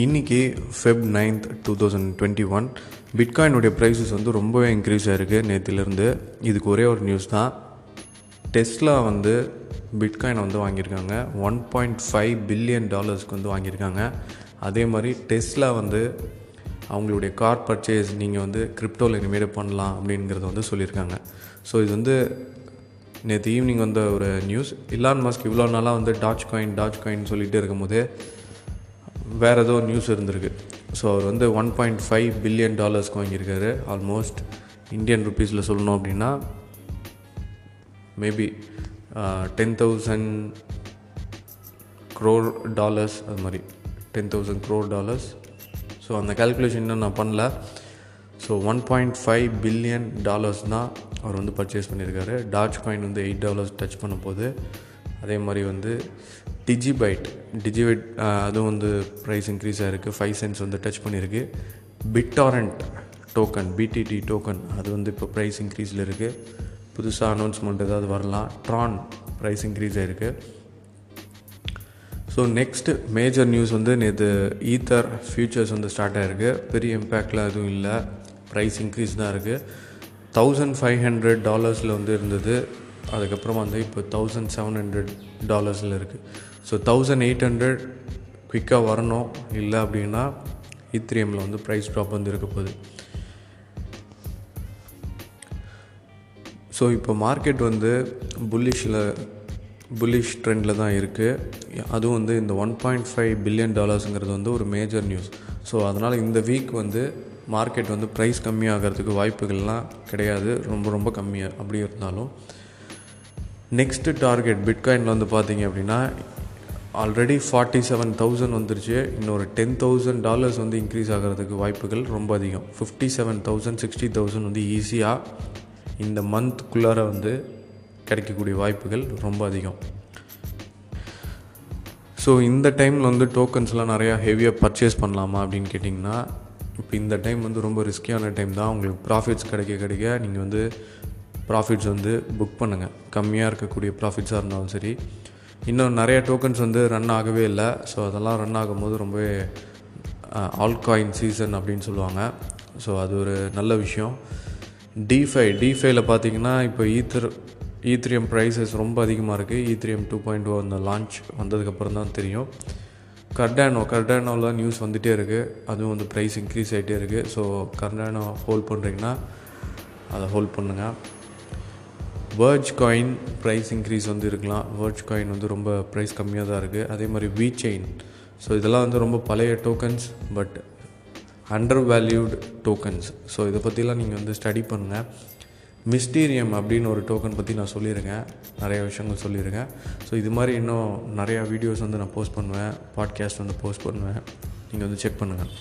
இன்றைக்கி Feb ninth two thousand twenty one பிட்காயினுடைய prices வந்து ரொம்பவே இன்க்ரீஸ் ஆகிருக்கு நேற்றுலேருந்து இதுக்கு ஒரே ஒரு நியூஸ் தான். டெஸ்லா வந்து பிட்காயின் வந்து வாங்கியிருக்காங்க. ஒன் பாயிண்ட் ஃபைவ் பில்லியன் டாலர்ஸ்க்கு வந்து வாங்கியிருக்காங்க. அதே மாதிரி டெஸ்லா வந்து அவங்களுடைய கார் பர்ச்சேஸ் நீங்கள் வந்து கிரிப்டோவில் இனிமேல் பண்ணலாம் அப்படிங்கிறத வந்து சொல்லியிருக்காங்க. ஸோ இது வந்து நேற்று ஈவினிங் வந்த ஒரு நியூஸ் இலான் மாஸ்க் இவ்வளோ நாளாக வந்து டாச் காயின் டாச் காயின் சொல்லிகிட்டே இருக்கும்போதே வேறு ஏதோ நியூஸ் இருந்திருக்கு. ஸோ அவர் வந்து ஒன் பாயிண்ட் ஃபைவ் பில்லியன் டாலர்ஸ்க்கு வாங்கியிருக்காரு. ஆல்மோஸ்ட் இந்தியன் ருபீஸில் சொல்லணும் அப்படின்னா maybe ten thousand crore dollars அது மாதிரி. Ten thousand crore dollars so அந்த கால்குலேஷன் இன்னும் நான் பண்ணல. So one point five billion dollars தான் அவர் வந்து பர்ச்சேஸ் பண்ணியிருக்காரு. டாச் காயின் வந்து எயிட் டாலர்ஸ் டச் பண்ண போது அதே மாதிரி வந்து டிஜிபைட் டிஜிபைட் அதுவும் வந்து ப்ரைஸ் இன்க்ரீஸ் ஆகிருக்கு ஃபைவ் சென்ட்ஸ் வந்து டச் பண்ணியிருக்கு. பிட்டாரண்ட் டோக்கன் பிடிடி டோக்கன் அது வந்து இப்போ ப்ரைஸ் இன்க்ரீஸில் இருக்குது புதுசாக அனௌன்ஸ்மெண்ட் ஏதாவது வரலாம். ட்ரான் ப்ரைஸ் இன்க்ரீஸ் ஆகிருக்கு ஸோ நெக்ஸ்ட்டு மேஜர் நியூஸ் வந்து நேற்று ஈத்தர் ஃபியூச்சர்ஸ் வந்து ஸ்டார்ட் ஆகிருக்கு பெரிய இம்பேக்டில் எதுவும் இல்லை. ப்ரைஸ் இன்க்ரீஸ் தான் இருக்குது தௌசண்ட் ஃபைவ் ஹண்ட்ரட் டாலர்ஸில் வந்து இருந்தது. அதுக்கப்புறம் வந்து இப்போ தௌசண்ட் செவன் ஹண்ட்ரட் டாலர்ஸில் இருக்குது ஸோ தௌசண்ட் எயிட் ஹண்ட்ரட் குயிக்காக வரணும். இல்லை அப்படின்னா e ஈத்ரியமில் வந்து ப்ரைஸ் ட்ராப் வந்து இருக்க போகுது. ஸோ இப்போ மார்க்கெட் வந்து புல்லிஷில் புல்லிஷ் ட்ரெண்டில் தான் இருக்குது அதுவும் வந்து இந்த ஒன் பாயிண்ட் ஃபைவ் பில்லியன் டாலர்ஸுங்கிறது வந்து ஒரு மேஜர் நியூஸ் ஸோ அதனால் இந்த வீக் வந்து மார்க்கெட் வந்து ப்ரைஸ் கம்மியாகிறதுக்கு வாய்ப்புகள்லாம் கிடையாது. ரொம்ப ரொம்ப கம்மியாக அப்படி இருந்தாலும். நெக்ஸ்ட்டு டார்கெட் பிட்காயினில் வந்து பார்த்தீங்க அப்படின்னா ஆல்ரெடி ஃபார்ட்டி செவன் தௌசண்ட் வந்துருச்சு. இன்னொரு டென் தௌசண்ட் டாலர்ஸ் வந்து இன்க்ரீஸ் ஆகிறதுக்கு வாய்ப்புகள் ரொம்ப அதிகம். Fifty seven thousand sixty thousand வந்து ஈஸியாக இந்த மந்த்குள்ளார வந்து கிடைக்கக்கூடிய வாய்ப்புகள் ரொம்ப அதிகம். ஸோ இந்த டைமில் வந்து டோக்கன்ஸ்லாம் நிறையா ஹெவியாக பர்ச்சேஸ் பண்ணலாமா அப்படின்னு கேட்டிங்கன்னா இப்போ இந்த டைம் வந்து ரொம்ப ரிஸ்கியான டைம் தான். உங்களுக்கு ப்ராஃபிட்ஸ் கிடைக்க கிடைக்க நீங்கள் வந்து ப்ராஃபிட்ஸ் வந்து புக் பண்ணுங்கள் கம்மியாக இருக்கக்கூடிய ப்ராஃபிட்ஸாக இருந்தாலும் சரி. இன்னும் நிறைய டோக்கன்ஸ் வந்து ரன் ஆகவே இல்லை. ஸோ அதெல்லாம் ரன் ஆகும்போது ரொம்பவே ஆல் காயின் சீசன் அப்படின்னு சொல்லுவாங்க. ஸோ அது ஒரு நல்ல விஷயம். டிஃபை டிஃபைல பார்த்தீங்கன்னா இப்போ ஈத்தர் ஈத்ரியம் ப்ரைஸஸ் ரொம்ப அதிகமாக இருக்குது ஈத்ரியம் டூ பாயிண்ட் ஓ oh அந்த லான்ச் வந்ததுக்கப்புறம் தான் தெரியும். கர்டானோ கர்டானோவில் நியூஸ் வந்துகிட்டே இருக்குது அதுவும் வந்து ப்ரைஸ் இன்க்ரீஸ் ஆகிட்டே இருக்குது ஸோ கர்டானோ ஹோல்ட் பண்ணுறீங்கன்னா அதை ஹோல்ட் பண்ணுங்கள் வேர்ஜ் காயின் ப்ரைஸ் இன்க்ரீஸ் வந்து இருக்கலாம். வேர்ஜ் காயின் வந்து ரொம்ப ப்ரைஸ் கம்மியாக தான் இருக்குது அதே மாதிரி வீ செயின் ஸோ இதெல்லாம் வந்து ரொம்ப பழைய tokens but under valued tokens so இதை பற்றிலாம் நீங்கள் வந்து ஸ்டடி பண்ணுங்கள் மிஸ்டீரியம் அப்படின்னு ஒரு டோக்கன் பற்றி நான் சொல்லியிருக்கேன் நிறைய விஷயங்கள் சொல்லியிருக்கேன் ஸோ இது மாதிரி இன்னும் நிறையா வீடியோஸ் வந்து நான் போஸ்ட் பண்ணுவேன். பாட்காஸ்ட் வந்து போஸ்ட் பண்ணுவேன். நீங்கள் வந்து செக் பண்ணுங்கள்